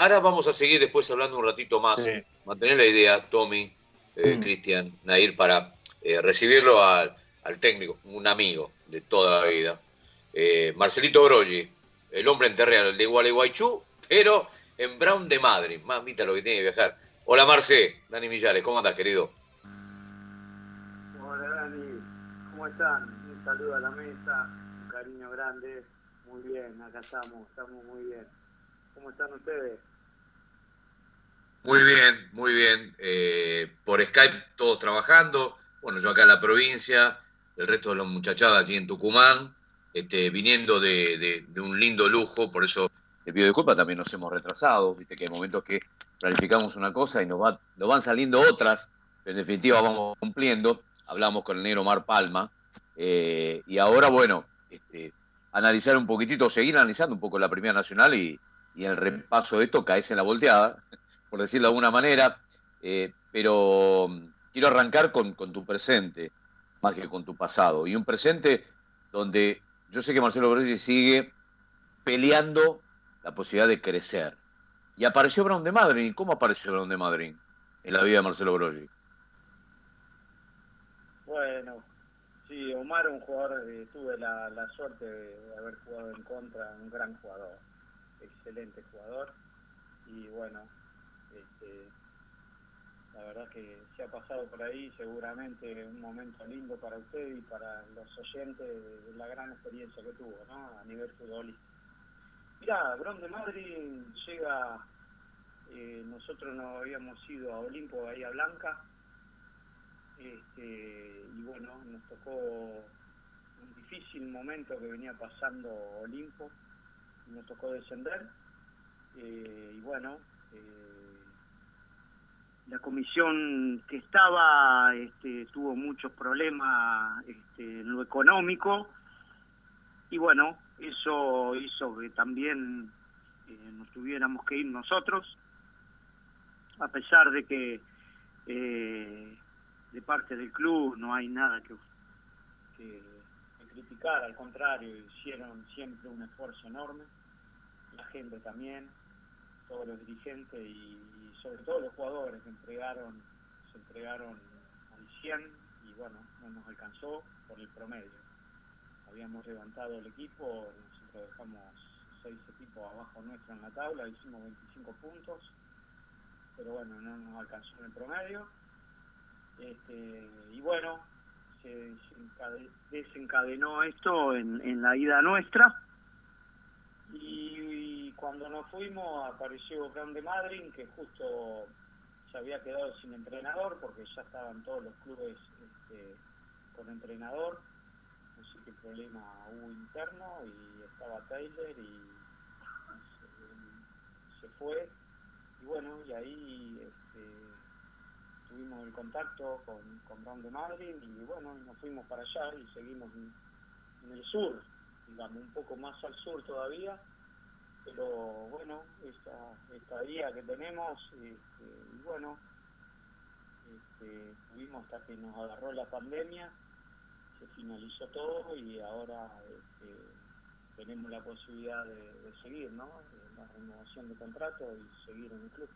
ahora vamos a seguir después hablando un ratito más. Mantener la idea, Tommy, eh, mm. Cristian, Nair, para eh, recibirlo al, técnico, un amigo de toda la vida. Eh, Marcelito Broggi, el hombre enterreal, el de Gualeguaychú, pero en Brown de Madrid. Más mita lo que tiene que viajar. Hola Marce, Dani Millares, ¿cómo andas, querido? Hola Dani, ¿cómo están? Un saludo a la mesa, un cariño grande. Muy bien, acá estamos, estamos muy bien. ¿Cómo están ustedes? Muy bien, muy bien. Eh, por Skype todos trabajando. Bueno, yo acá en la provincia, el resto de los muchachados allí en Tucumán, este, viniendo de, un lindo lujo, por eso te pido disculpas, también nos hemos retrasado, viste que hay momentos que planificamos una cosa y nos van saliendo otras, pero en definitiva vamos cumpliendo. Hablamos con el negro Mar Palma, eh, y ahora, bueno, este, analizar un poquitito, seguir analizando un poco la Primera Nacional y, y el repaso de esto caes en la volteada, por decirlo de alguna manera, eh, pero mm, quiero arrancar con, tu presente, más que con tu pasado, y un presente donde yo sé que Marcelo Broggi sigue peleando la posibilidad de crecer. Y apareció Brown de Madrid. ¿Cómo apareció Brown de Madrid en la vida de Marcelo Broggi? Bueno, sí, Omar, un jugador, tuve la, la, suerte de haber jugado en contra, un gran jugador, excelente jugador. Y bueno, este, la verdad que se ha pasado por ahí, seguramente un momento lindo para usted y para los oyentes de la gran experiencia que tuvo ¿no? a nivel futbolístico. Mira, Bron de Madrid llega, eh, nosotros nos habíamos ido a Olimpo, Bahía Blanca, este, y bueno, nos tocó un difícil momento que venía pasando Olimpo, nos tocó descender, eh, y bueno, eh, la comisión que estaba este, tuvo muchos problemas este, en lo económico y bueno, eso hizo que también eh, nos tuviéramos que ir nosotros, a pesar de que eh, de parte del club no hay nada que, que criticar, al contrario, hicieron siempre un esfuerzo enorme, la gente también, todos los dirigentes y, sobre todo los jugadores entregaron, se entregaron al 100 y bueno, no nos alcanzó por el promedio. Habíamos levantado el equipo, nosotros dejamos seis equipos abajo nuestro en la tabla, hicimos 25 puntos, pero bueno, no nos alcanzó en el promedio. Este, y bueno, se, desencadenó esto en, en la ida nuestra y cuando nos fuimos apareció Grande Madrid, que justo se había quedado sin entrenador porque ya estaban todos los clubes este, con entrenador, así que problema hubo interno y estaba Taylor y se, fue. Y bueno y ahí este, tuvimos el contacto con, con Grande Madrid y bueno nos fuimos para allá y seguimos en el sur digamos, un poco más al sur todavía, pero bueno, esta, esta día que tenemos, este, bueno, este, tuvimos hasta que nos agarró la pandemia, se finalizó todo y ahora este, tenemos la posibilidad de, seguir, ¿no? La renovación de contrato y seguir en el club.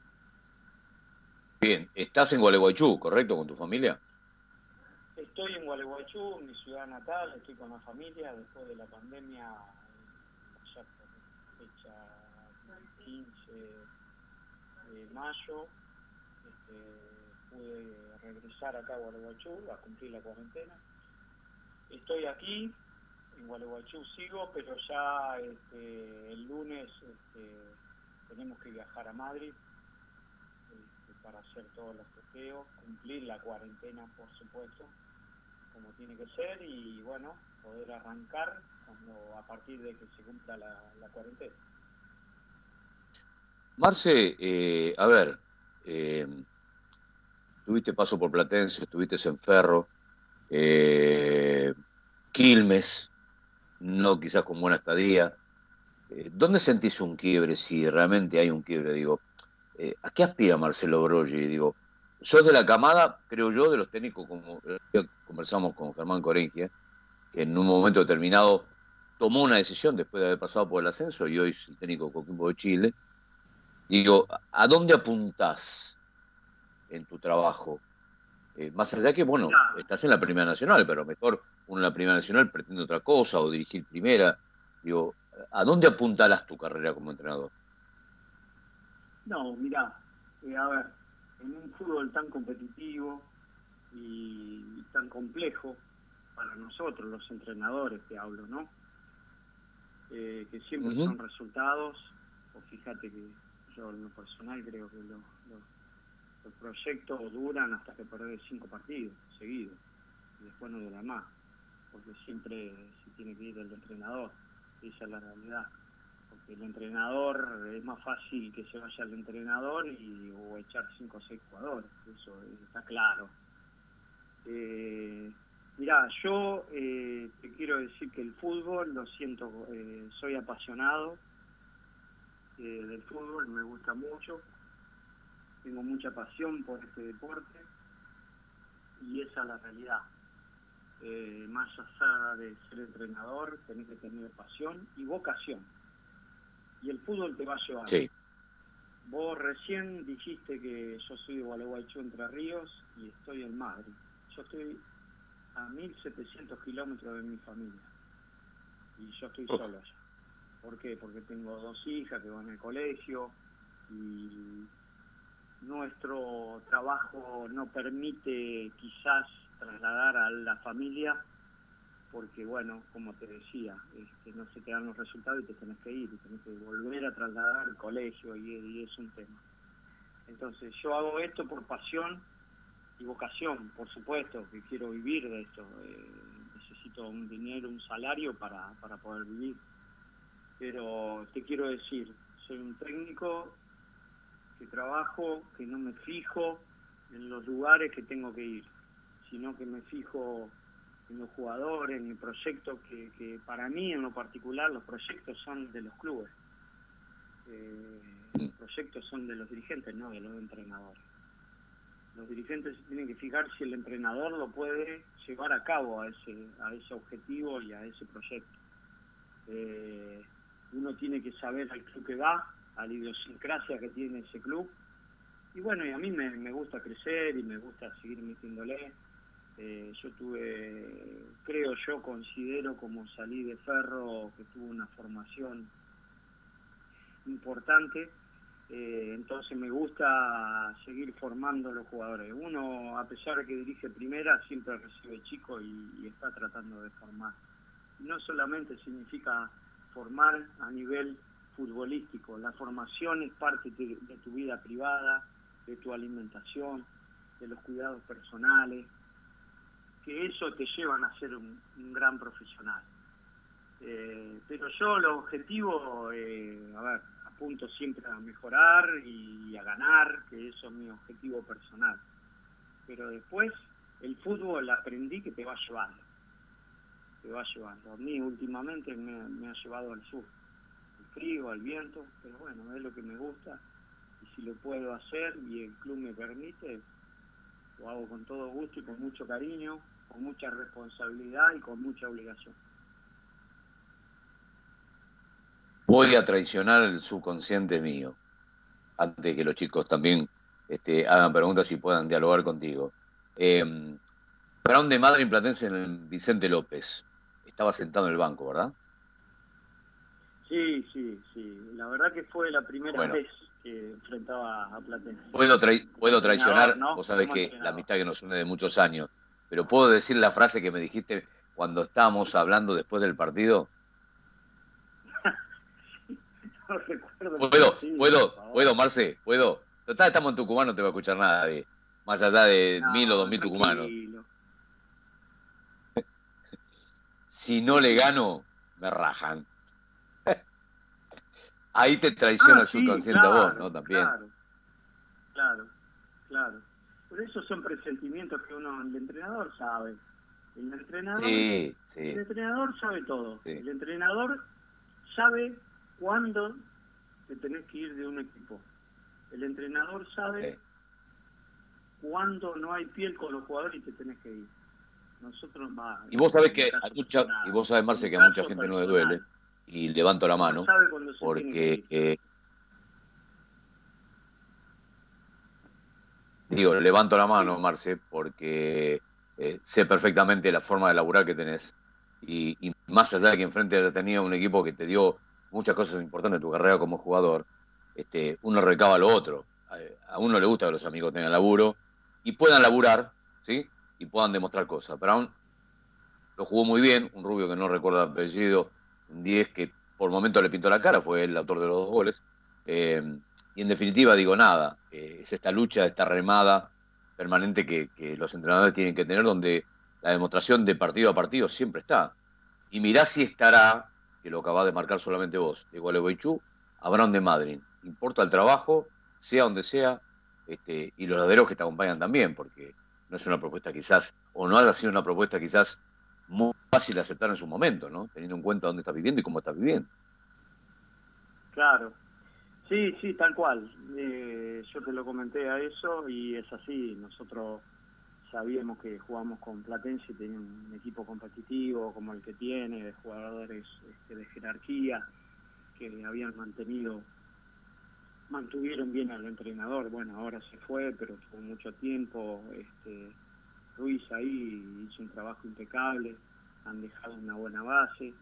Bien, estás en Gualeguaychú, ¿correcto? ¿Con tu familia? Estoy en Gualeguaychú, mi ciudad natal, estoy con la familia, después de la pandemia, ya por fecha 15 de mayo, este, pude regresar acá a Gualeguaychú a cumplir la cuarentena. Estoy aquí, en Gualeguaychú sigo, pero ya este, el lunes este, tenemos que viajar a Madrid para hacer todos los testeos, cumplir la cuarentena, por supuesto como tiene que ser y bueno, poder arrancar a partir de que se cumpla la, cuarentena. Marce, eh, a ver, eh, tuviste paso por Platense, estuviste en Ferro, eh, Quilmes, no quizás con buena estadía. ¿Dónde sentís un quiebre, si realmente hay un quiebre? Digo, ¿a qué aspira Marcelo Broggi? Digo, sos de la camada, creo yo, de los técnicos, como conversamos con Germán Corengia, que en un momento determinado tomó una decisión después de haber pasado por el ascenso y hoy es el técnico Coquimbo de Chile. Digo, ¿a dónde apuntás en tu trabajo? Eh, más allá que, bueno, estás en la Primera Nacional, pero mejor uno en la Primera Nacional pretende otra cosa o dirigir Primera. Digo, ¿a dónde apuntalas tu carrera como entrenador? No, mira, eh, a ver, en un fútbol tan competitivo y tan complejo para nosotros, los entrenadores que hablo, ¿no? Eh, que siempre son resultados, o fíjate que yo en lo personal creo que los, los, proyectos duran hasta que perdés cinco partidos seguidos, y después no dura más, porque siempre se tiene que ir el entrenador, esa es la realidad porque el entrenador es más fácil que se vaya el entrenador y o echar cinco o seis jugadores eso está claro. Eh, mirá yo eh, te quiero decir que el fútbol lo siento eh, soy apasionado eh, del fútbol me gusta mucho tengo mucha pasión por este deporte y esa es la realidad. Más allá de ser entrenador tenés que tener pasión y vocación y el fútbol te va a llevar. Sí. Vos recién dijiste que yo soy de Gualeguaychú, Entre Ríos, y estoy en Madrid. Yo estoy a 1.700 kilómetros de mi familia. Y yo estoy solo allá. ¿Por qué? Porque tengo dos hijas que van al colegio y nuestro trabajo no permite quizás trasladar a la familia porque bueno, como te decía, este, no se te dan los resultados y te tenés que ir, y tenés que volver a trasladar al colegio y, es un tema. Entonces yo hago esto por pasión y vocación, por supuesto, que quiero vivir de esto, eh, necesito un dinero, un salario para, para poder vivir, pero te quiero decir, soy un técnico que trabajo, que no me fijo en los lugares que tengo que ir, sino que me fijo en los jugadores, en el proyecto, que, para mí en lo particular los proyectos son de los clubes. Eh, los proyectos son de los dirigentes, no de los entrenadores. Los dirigentes tienen que fijar si el entrenador lo puede llevar a cabo a ese, a ese objetivo y a ese proyecto. Eh, uno tiene que saber al club que va, a la idiosincrasia que tiene ese club. Y bueno, y a mí me, me gusta crecer y me gusta seguir metiéndole eh, yo tuve, creo yo, considero como salí de Ferro que tuve una formación importante, eh, entonces me gusta seguir formando los jugadores. Uno, a pesar de que dirige primera, siempre recibe chico y, está tratando de formar. No solamente significa formar a nivel futbolístico, la formación es parte de tu vida privada, de tu alimentación, de los cuidados personales, que eso te llevan a ser un, gran profesional. Eh, pero yo los objetivos, eh, a ver, apunto siempre a mejorar y a ganar, que eso es mi objetivo personal. Pero después el fútbol aprendí que te va llevando, te va llevando. A mí últimamente me, me ha llevado al sur, al frío, al viento, pero bueno, es lo que me gusta y si lo puedo hacer y el club me permite, lo hago con todo gusto y con mucho cariño con mucha responsabilidad y con mucha obligación. Voy a traicionar el subconsciente mío, antes de que los chicos también este, hagan preguntas y puedan dialogar contigo. Eh, Brown de Madre Platense en el Vicente López. Estaba sentado en el banco, ¿verdad? Sí, sí, sí. La verdad que fue la primera vez que enfrentaba a Platense. Puedo, puedo traicionar, vos sabés que la amistad que nos une de muchos años pero puedo decir la frase que me dijiste cuando estábamos hablando después del partido. no recuerdo. Puedo, puedo, puedo, Marce, puedo. Total, estamos en Tucumán, no te va a escuchar nada de más allá de mil o dos mil tucumanos. si no le gano, me rajan. Ahí te traiciona ah, el subconsciente a vos, ¿no? También. Claro, claro, claro. Por eso son presentimientos que uno, el entrenador sabe. El entrenador, El entrenador sabe todo. El entrenador sabe cuándo te tenés que ir de un equipo. El entrenador sabe cuándo no hay piel con los jugadores y te tenés que ir. Nosotros va. Y vos sabés que a mucha, y vos sabés Marce que a mucha gente no le duele y levanto la mano porque digo, levanto la mano, Marce, porque eh, sé perfectamente la forma de laburar que tenés. Y, más allá de que enfrente haya tenido un equipo que te dio muchas cosas importantes en tu carrera como jugador, este, uno recaba lo otro. A, uno le gusta que los amigos tengan laburo y puedan laburar, ¿sí? Y puedan demostrar cosas. Brown lo jugó muy bien, un rubio que no recuerda el apellido, un 10 que por momento le pintó la cara, fue el autor de los dos goles. Eh, y en definitiva, digo nada, eh, es esta lucha, esta remada permanente que, los entrenadores tienen que tener, donde la demostración de partido a partido siempre está. Y mirá si estará, que lo acabás de marcar solamente vos, de Gualeguaychú a Brown de Madrid. Importa el trabajo, sea donde sea, este, y los laderos que te acompañan también, porque no es una propuesta quizás, o no ha sido una propuesta quizás muy fácil de aceptar en su momento, ¿no? Teniendo en cuenta dónde estás viviendo y cómo estás viviendo. Claro, Sí, sí, tal cual. Eh, yo te lo comenté a eso y es así. Nosotros sabíamos que jugamos con Platense y tenía un equipo competitivo como el que tiene, de jugadores este, de jerarquía, que habían mantenido, mantuvieron bien al entrenador. Bueno, ahora se fue, pero tuvo mucho tiempo. Este, Ruiz ahí hizo un trabajo impecable, han dejado una buena base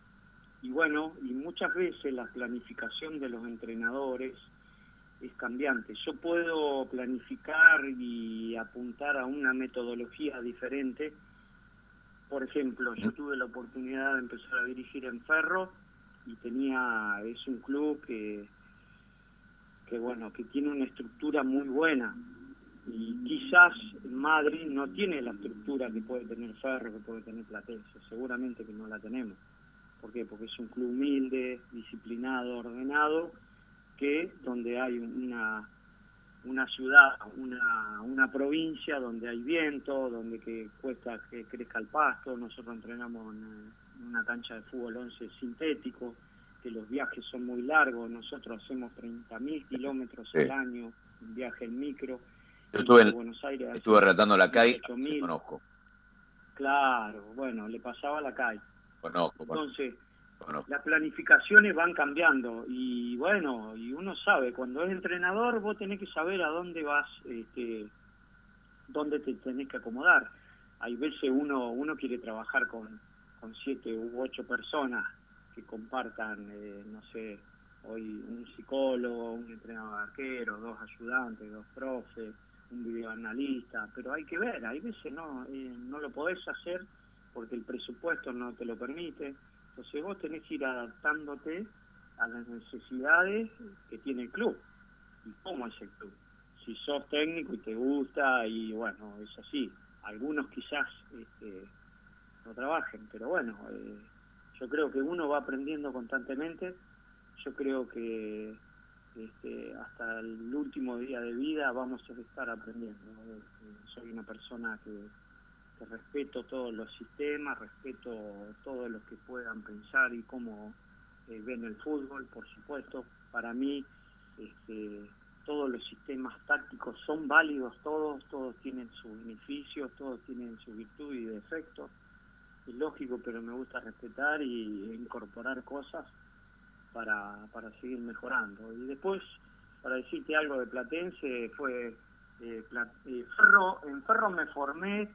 y bueno, y muchas veces la planificación de los entrenadores es cambiante. Yo puedo planificar y apuntar a una metodología diferente. Por ejemplo, yo tuve la oportunidad de empezar a dirigir en Ferro y tenía, es un club que, que bueno, que tiene una estructura muy buena. Y quizás Madrid no tiene la estructura que puede tener Ferro, que puede tener Platense, seguramente que no la tenemos. ¿Por qué? Porque es un club humilde, disciplinado, ordenado, que donde hay una, una ciudad, una, una provincia donde hay viento, donde que cuesta que crezca el pasto, nosotros entrenamos en una cancha de fútbol 11 sintético, que los viajes son muy largos, nosotros hacemos 30.000 kilómetros al año, un viaje en micro. Yo estuve en Buenos Aires. Estuve retando la calle, conozco. Claro, bueno, le pasaba la calle. Conozco, Entonces, las planificaciones van cambiando y bueno, y uno sabe, cuando es entrenador vos tenés que saber a dónde vas, este, dónde te tenés que acomodar. Hay veces uno uno quiere trabajar con, con siete u ocho personas que compartan, eh, no sé, hoy un psicólogo, un entrenador de arquero, dos ayudantes, dos profes, un videoanalista, pero hay que ver, hay veces no, eh, no lo podés hacer porque el presupuesto no te lo permite. Entonces vos tenés que ir adaptándote a las necesidades que tiene el club y cómo es el club. Si sos técnico y te gusta y bueno, es así. Algunos quizás este, no trabajen, pero bueno, eh, yo creo que uno va aprendiendo constantemente. Yo creo que este, hasta el último día de vida vamos a estar aprendiendo. Eh, soy una persona que respeto todos los sistemas, respeto todos los que puedan pensar y cómo eh, ven el fútbol, por supuesto. Para mí, este, todos los sistemas tácticos son válidos, todos, todos tienen sus beneficios, todos tienen su virtud y defectos. Es lógico, pero me gusta respetar y incorporar cosas para, para seguir mejorando. Y después, para decirte algo de Platense, fue eh, eh, Ferro, en Ferro me formé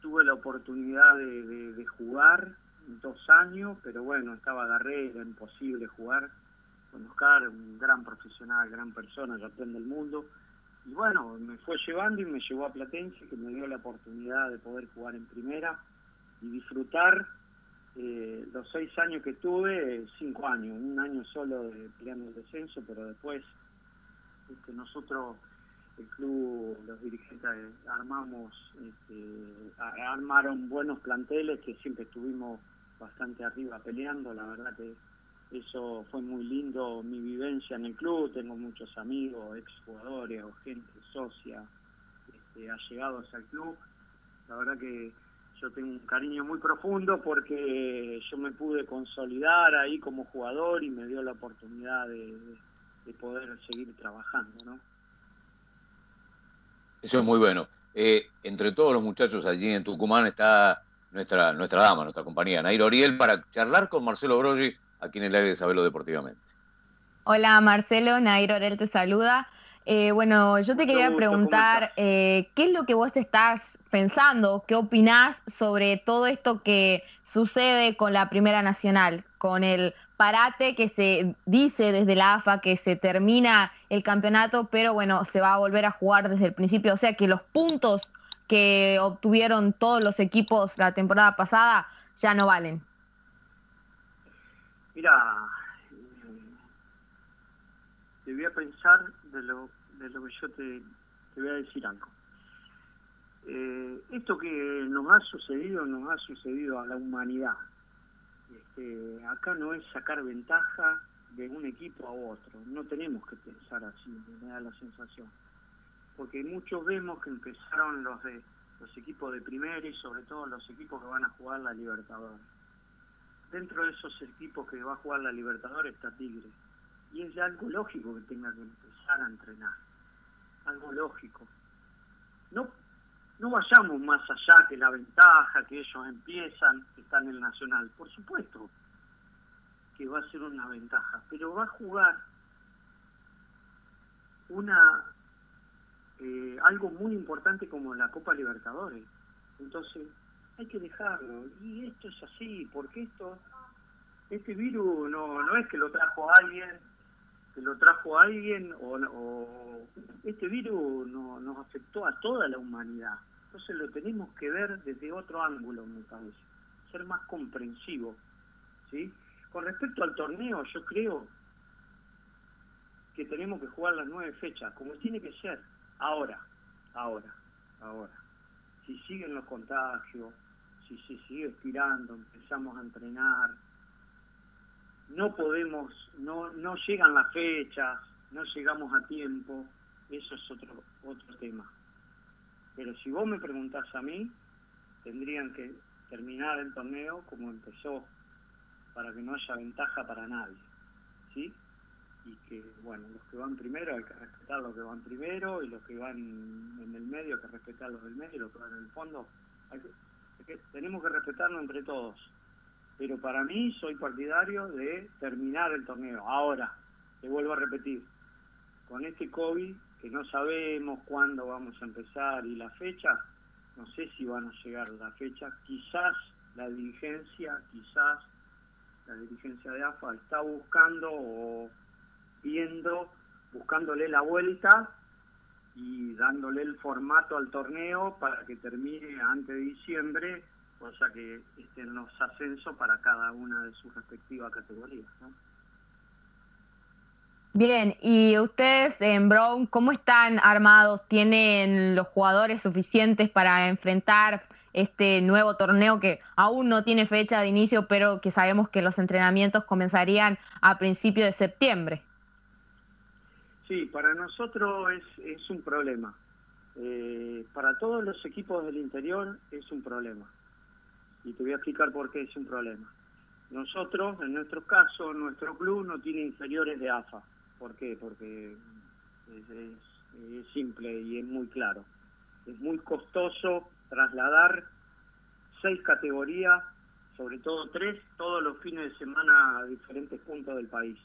tuve la oportunidad de, jugar dos años, pero bueno, estaba agarré, era imposible jugar con Oscar, un gran profesional, gran persona, campeón del mundo. Y bueno, me fue llevando y me llevó a Platense, que me dio la oportunidad de poder jugar en primera y disfrutar eh, los seis años que tuve, cinco años, un año solo de peleando el descenso, pero después este, nosotros el club, los dirigentes armamos, este, armaron buenos planteles que siempre estuvimos bastante arriba peleando, la verdad que eso fue muy lindo, mi vivencia en el club, tengo muchos amigos, exjugadores o gente socia, este, allegados al club, la verdad que yo tengo un cariño muy profundo porque yo me pude consolidar ahí como jugador y me dio la oportunidad de, de poder seguir trabajando, ¿no? Eso es muy bueno. Eh, entre todos los muchachos allí en Tucumán está nuestra, nuestra dama, nuestra compañía, Nairo Oriel, para charlar con Marcelo Broggi aquí en el área de Sabelo Deportivamente. Hola Marcelo, Nairo Oriel te saluda. Eh, bueno, yo te quería preguntar, eh, ¿qué es lo que vos estás pensando? ¿Qué opinás sobre todo esto que sucede con la Primera Nacional? Con el parate que se dice desde la AFA que se termina el campeonato, pero bueno, se va a volver a jugar desde el principio. O sea que los puntos que obtuvieron todos los equipos la temporada pasada ya no valen. Mira, eh, te voy a pensar de lo, de lo que yo te, voy a decir algo. Eh, esto que nos ha sucedido, nos ha sucedido a la humanidad. Este, acá no es sacar ventaja de un equipo a otro, no tenemos que pensar así, me da la sensación. Porque muchos vemos que empezaron los de los equipos de primera y sobre todo los equipos que van a jugar la Libertadores. Dentro de esos equipos que va a jugar la Libertadores está Tigre. Y es algo lógico que tenga que empezar a entrenar. Algo lógico. No, no vayamos más allá que la ventaja que ellos empiezan, que están en el Nacional. Por supuesto que va a ser una ventaja, pero va a jugar una eh, algo muy importante como la Copa Libertadores. Entonces, hay que dejarlo. Y esto es así, porque esto, este virus no, no es que lo trajo alguien, que lo trajo alguien, o, este virus no, nos afectó a toda la humanidad. Entonces lo tenemos que ver desde otro ángulo, me parece, ser más comprensivo. ¿sí? Con respecto al torneo, yo creo que tenemos que jugar las nueve fechas, como tiene que ser Ahora, ahora, ahora. Si siguen los contagios, si se sigue estirando, empezamos a entrenar, no podemos, no, no llegan las fechas, no llegamos a tiempo, eso es otro, otro tema. Pero si vos me preguntás a mí, tendrían que terminar el torneo como empezó, para que no haya ventaja para nadie. ¿Sí? y que, bueno, los que van primero hay que respetar los que van primero y los que van en el medio hay que respetar los del medio y los que van en el fondo. Hay que, tenemos que respetarnos entre todos. Pero para mí soy partidario de terminar el torneo. Ahora, te vuelvo a repetir, con este COVID, que no sabemos cuándo vamos a empezar y la fecha, no sé si van a llegar la fecha, quizás la dirigencia, quizás la dirigencia de AFA está buscando o viendo, buscándole la vuelta y dándole el formato al torneo para que termine antes de diciembre, cosa que estén los ascensos para cada una de sus respectivas categorías. Bien, y ustedes en Brown, ¿cómo están armados? ¿Tienen los jugadores suficientes para enfrentar este nuevo torneo que aún no tiene fecha de inicio, pero que sabemos que los entrenamientos comenzarían a principios de septiembre? Sí, para nosotros es, es un problema. Eh, para todos los equipos del interior es un problema. Y te voy a explicar por qué es un problema. Nosotros, en nuestro caso, nuestro club no tiene inferiores de AFA. ¿Por qué? Porque es, simple y es muy claro. Es muy costoso trasladar seis categorías, sobre todo tres, todos los fines de semana a diferentes puntos del país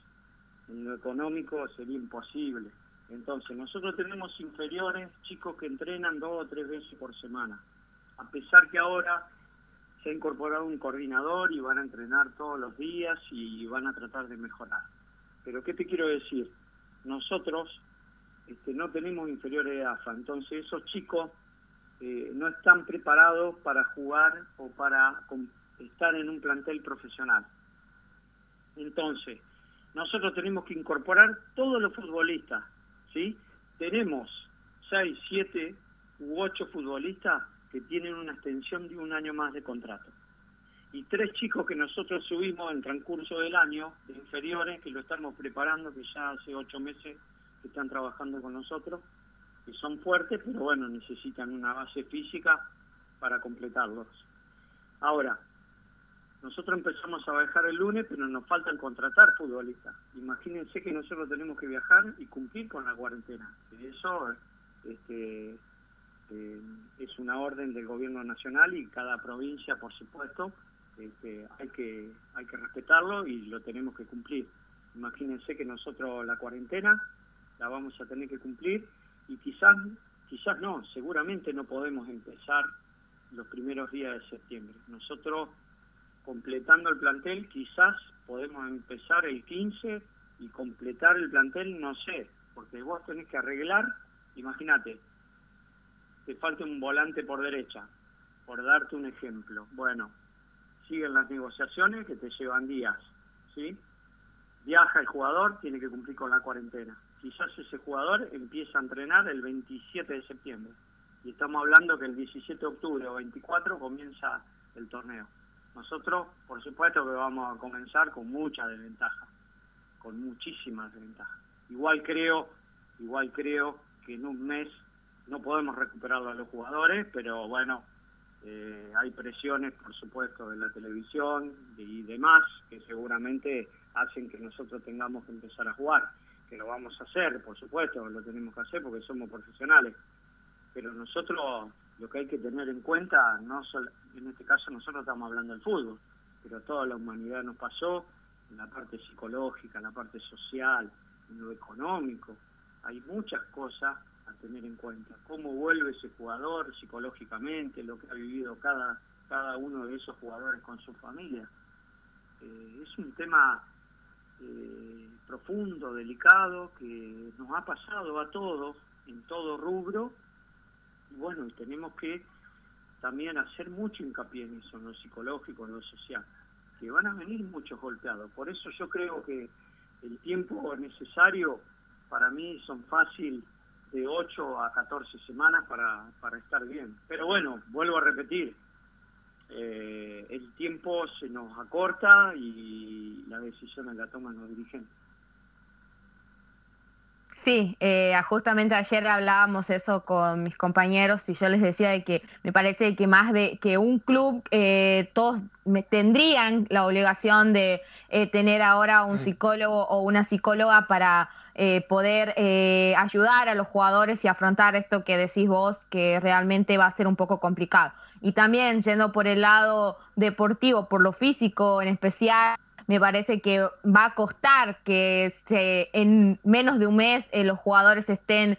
en lo económico sería imposible. Entonces, nosotros tenemos inferiores, chicos que entrenan dos o tres veces por semana. A pesar que ahora se ha incorporado un coordinador y van a entrenar todos los días y van a tratar de mejorar. Pero, ¿qué te quiero decir? Nosotros este, no tenemos inferiores de AFA, entonces esos chicos eh, no están preparados para jugar o para estar en un plantel profesional. Entonces, nosotros tenemos que incorporar todos los futbolistas, ¿sí? Tenemos seis, siete u ocho futbolistas que tienen una extensión de un año más de contrato. Y tres chicos que nosotros subimos en transcurso del año, de inferiores, que lo estamos preparando, que ya hace ocho meses que están trabajando con nosotros, que son fuertes, pero bueno, necesitan una base física para completarlos. Ahora, nosotros empezamos a viajar el lunes, pero nos faltan contratar futbolistas. Imagínense que nosotros tenemos que viajar y cumplir con la cuarentena. Eso este, eh, es una orden del gobierno nacional y cada provincia, por supuesto, este, hay que hay que respetarlo y lo tenemos que cumplir. Imagínense que nosotros la cuarentena la vamos a tener que cumplir y quizás, quizás no, seguramente no podemos empezar los primeros días de septiembre. Nosotros, completando el plantel, quizás podemos empezar el 15 y completar el plantel, no sé, porque vos tenés que arreglar, imagínate, te falta un volante por derecha, por darte un ejemplo. Bueno, siguen las negociaciones que te llevan días, ¿sí? Viaja el jugador, tiene que cumplir con la cuarentena. Quizás ese jugador empieza a entrenar el 27 de septiembre. Y estamos hablando que el 17 de octubre o 24 comienza el torneo. Nosotros, por supuesto que vamos a comenzar con mucha desventaja, con muchísimas desventajas. Igual creo, igual creo que en un mes no podemos recuperarlo a los jugadores, pero bueno, eh, hay presiones, por supuesto, de la televisión y demás, que seguramente hacen que nosotros tengamos que empezar a jugar, que lo vamos a hacer, por supuesto, lo tenemos que hacer porque somos profesionales, pero nosotros lo que hay que tener en cuenta, no en este caso nosotros estamos hablando del fútbol, pero toda la humanidad nos pasó, en la parte psicológica, en la parte social, en lo económico, hay muchas cosas a tener en cuenta. Cómo vuelve ese jugador psicológicamente, lo que ha vivido cada, cada uno de esos jugadores con su familia. Eh, es un tema eh, profundo, delicado, que nos ha pasado a todos, en todo rubro, y bueno, tenemos que también hacer mucho hincapié en eso, en lo psicológico, en lo social, que van a venir muchos golpeados. Por eso yo creo que el tiempo necesario para mí son fácil de 8 a 14 semanas para, para estar bien. Pero bueno, vuelvo a repetir, eh, el tiempo se nos acorta y las decisiones la toman los dirigentes. Sí, eh, justamente ayer hablábamos eso con mis compañeros y yo les decía de que me parece que más de que un club, eh, todos tendrían la obligación de tener ahora un mm. psicólogo o una psicóloga para eh, poder eh, ayudar a los jugadores y afrontar esto que decís vos, que realmente va a ser un poco complicado. Y también yendo por el lado deportivo, por lo físico en especial, me parece que va a costar que se, en menos de un mes eh, los jugadores estén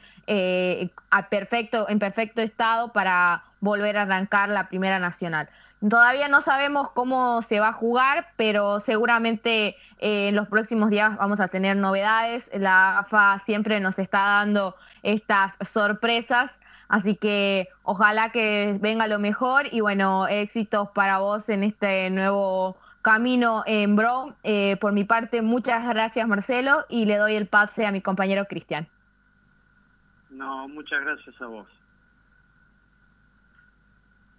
a perfecto, en perfecto estado para volver a arrancar la primera nacional. Todavía no sabemos cómo se va a jugar, pero seguramente eh, en los próximos días vamos a tener novedades. La AFA siempre nos está dando estas sorpresas, así que ojalá que venga lo mejor y bueno, éxitos para vos en este nuevo camino en Bro. Eh, por mi parte, muchas gracias Marcelo y le doy el pase a mi compañero Cristian. No, muchas gracias a vos.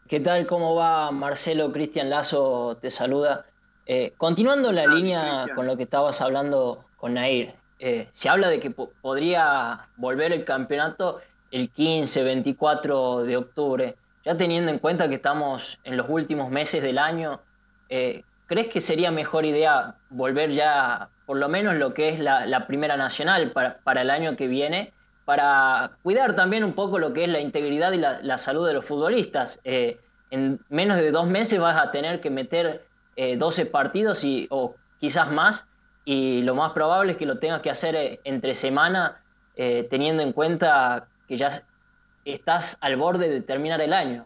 ¿Qué tal? ¿Cómo va Marcelo? Cristian Lazo te saluda. Eh, continuando la línea con lo que estabas hablando con Nair, eh, se habla de que podría volver el campeonato el 15, 24 de octubre. Ya teniendo en cuenta que estamos en los últimos meses del año, eh, ¿crees que sería mejor idea volver ya por lo menos lo que es la, Primera Nacional para, el año que viene? Para cuidar también un poco lo que es la integridad y la, salud de los futbolistas. Eh, en menos de dos meses vas a tener que meter 12 eh, partidos y, o quizás más, y lo más probable es que lo tengas que hacer eh, entre semana, teniendo en cuenta que ya estás al borde de terminar el año.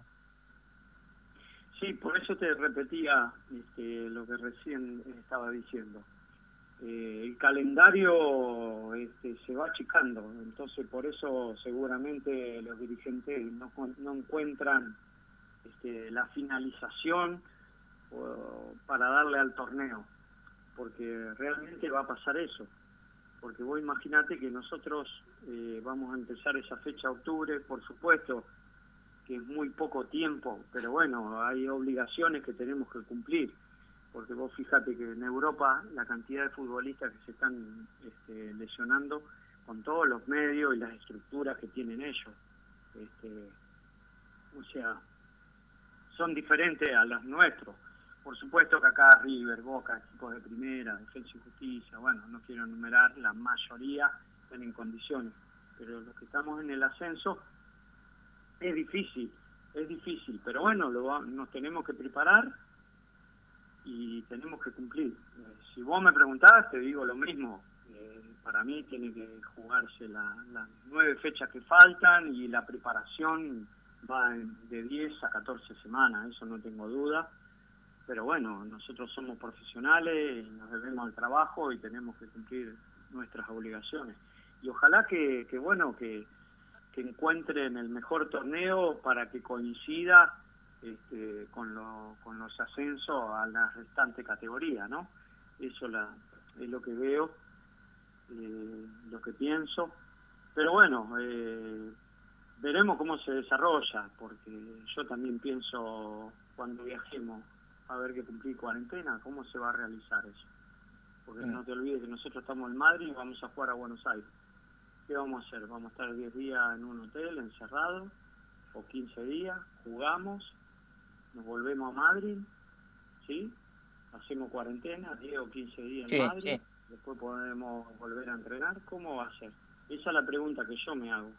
Sí, por eso te repetía este, lo que recién estaba diciendo. Eh, el calendario este, se va achicando, entonces por eso seguramente los dirigentes no, no encuentran este, la finalización para darle al torneo, porque realmente va a pasar eso, porque vos imaginate que nosotros eh, vamos a empezar esa fecha octubre, por supuesto que es muy poco tiempo, pero bueno, hay obligaciones que tenemos que cumplir porque vos fíjate que en Europa la cantidad de futbolistas que se están este, lesionando con todos los medios y las estructuras que tienen ellos. Este, o sea, son diferentes a las nuestros. Por supuesto que acá River, Boca, equipos de primera, Defensa y Justicia, bueno, no quiero enumerar, la mayoría están en condiciones, pero los que estamos en el ascenso es difícil, es difícil, pero bueno, lo, nos tenemos que preparar y tenemos que cumplir. Eh, si vos me preguntás, te digo lo mismo. Eh, para mí tiene que jugarse las nueve fechas que faltan y la preparación va de 10 a 14 semanas, eso no tengo duda. Pero bueno, nosotros somos profesionales, nos debemos al trabajo y tenemos que cumplir nuestras obligaciones. Y ojalá que, que bueno, que, que encuentren el mejor torneo para que coincida este, con, con los ascensos a la restante categoría, ¿no? Eso la, es lo que veo, eh, lo que pienso. Pero bueno, eh, veremos cómo se desarrolla, porque yo también pienso cuando viajemos a ver que cumplir cuarentena, cómo se va a realizar eso. Porque no te olvides que nosotros estamos en Madrid y vamos a jugar a Buenos Aires. ¿Qué vamos a hacer? Vamos a estar 10 días en un hotel encerrado o 15 días, jugamos, nos volvemos a Madrid, ¿sí? Hacemos cuarentena, 10 o 15 días en Madrid, después podemos volver a entrenar. ¿Cómo va a ser? Esa es la pregunta que yo me hago.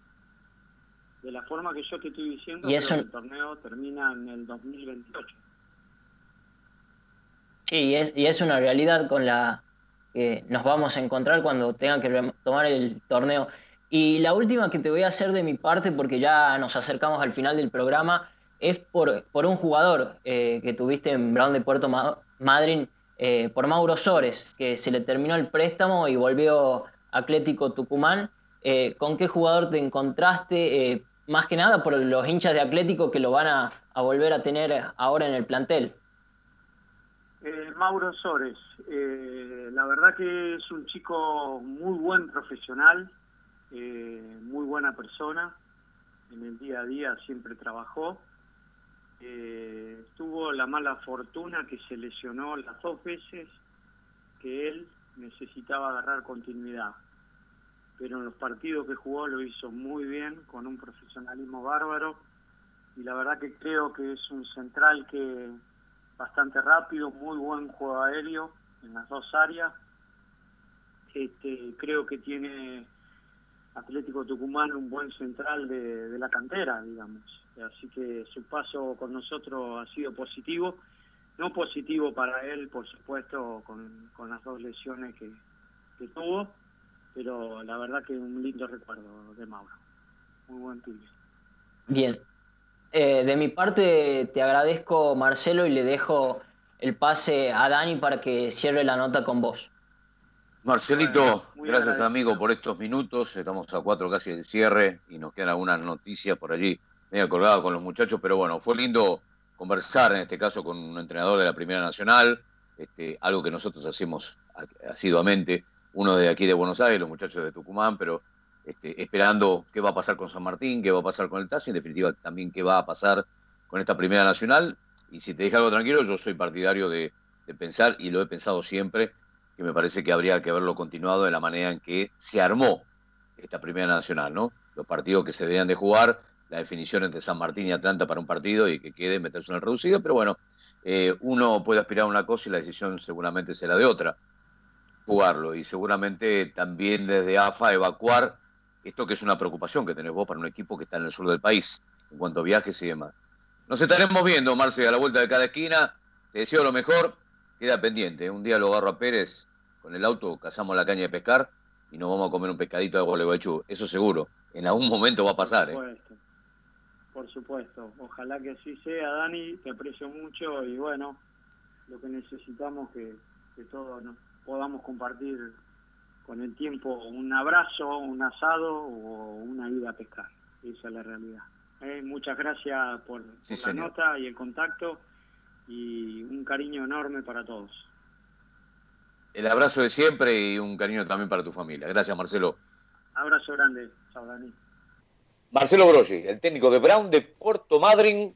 De la forma que yo te estoy diciendo, ¿Y el torneo termina en el 2028. Sí, y es, y es una realidad con la que nos vamos a encontrar cuando tengan que tomar el torneo. Y la última que te voy a hacer de mi parte, porque ya nos acercamos al final del programa, es por, por un jugador eh, que tuviste en Brown de Puerto Madryn, eh, por Mauro Sores, que se le terminó el préstamo y volvió Atlético Tucumán. Eh, ¿Con qué jugador te encontraste? más que nada por los hinchas de Atlético que lo van a, a volver a tener ahora en el plantel. Mauro Sores, la verdad que es un chico muy buen profesional, muy buena persona, en el día a día siempre trabajó eh, tuvo la mala fortuna que se lesionó las dos veces que él necesitaba agarrar continuidad. Pero en los partidos que jugó lo hizo muy bien, con un profesionalismo bárbaro. Y la verdad que creo que es un central que bastante rápido, muy buen juego aéreo en las dos áreas. Este, creo que tiene Atlético Tucumán un buen central de la cantera, digamos así que su paso con nosotros ha sido positivo, no positivo para él, por supuesto, con, las dos lesiones que, tuvo, pero la verdad que un lindo recuerdo de Mauro, muy buen pibe. Bien, eh, de mi parte te agradezco Marcelo y le dejo el pase a Dani para que cierre la nota con vos. Marcelito, gracias amigo por estos minutos. Estamos a cuatro casi del cierre y nos quedan algunas noticias por allí medio colgado con los muchachos, pero bueno, fue lindo conversar en este caso con un entrenador de la Primera Nacional, este, algo que nosotros hacemos asiduamente, uno de aquí de Buenos Aires, los muchachos de Tucumán, pero este, esperando qué va a pasar con San Martín, qué va a pasar con el TAS, en definitiva también qué va a pasar con esta Primera Nacional. Y si te deja algo tranquilo, yo soy partidario de, de pensar, y lo he pensado siempre, que me parece que habría que haberlo continuado de la manera en que se armó esta Primera Nacional, ¿no? Los partidos que se debían de jugar la definición entre San Martín y Atlanta para un partido y que quede meterse en el reducido, pero bueno, eh, uno puede aspirar a una cosa y la decisión seguramente será de otra, jugarlo y seguramente también desde AFA evacuar esto que es una preocupación que tenés vos para un equipo que está en el sur del país, en cuanto a viajes y demás. Nos estaremos viendo, Marce, a la vuelta de cada esquina. Te deseo lo mejor. Queda pendiente. Un día lo agarro a Pérez con el auto, cazamos la caña de pescar y nos vamos a comer un pescadito de Gualeguaychú. Eso seguro. En algún momento va a pasar. ¿eh? Por supuesto, ojalá que así sea, Dani, te aprecio mucho y bueno, lo que necesitamos que, que todos podamos compartir con el tiempo un abrazo, un asado o una ida a pescar. Esa es la realidad. Eh, muchas gracias por, la nota y el contacto y un cariño enorme para todos. El abrazo de siempre y un cariño también para tu familia. Gracias, Marcelo. Abrazo grande. Chao, Dani. Marcelo Broggi, el técnico de Brown de Puerto Madryn,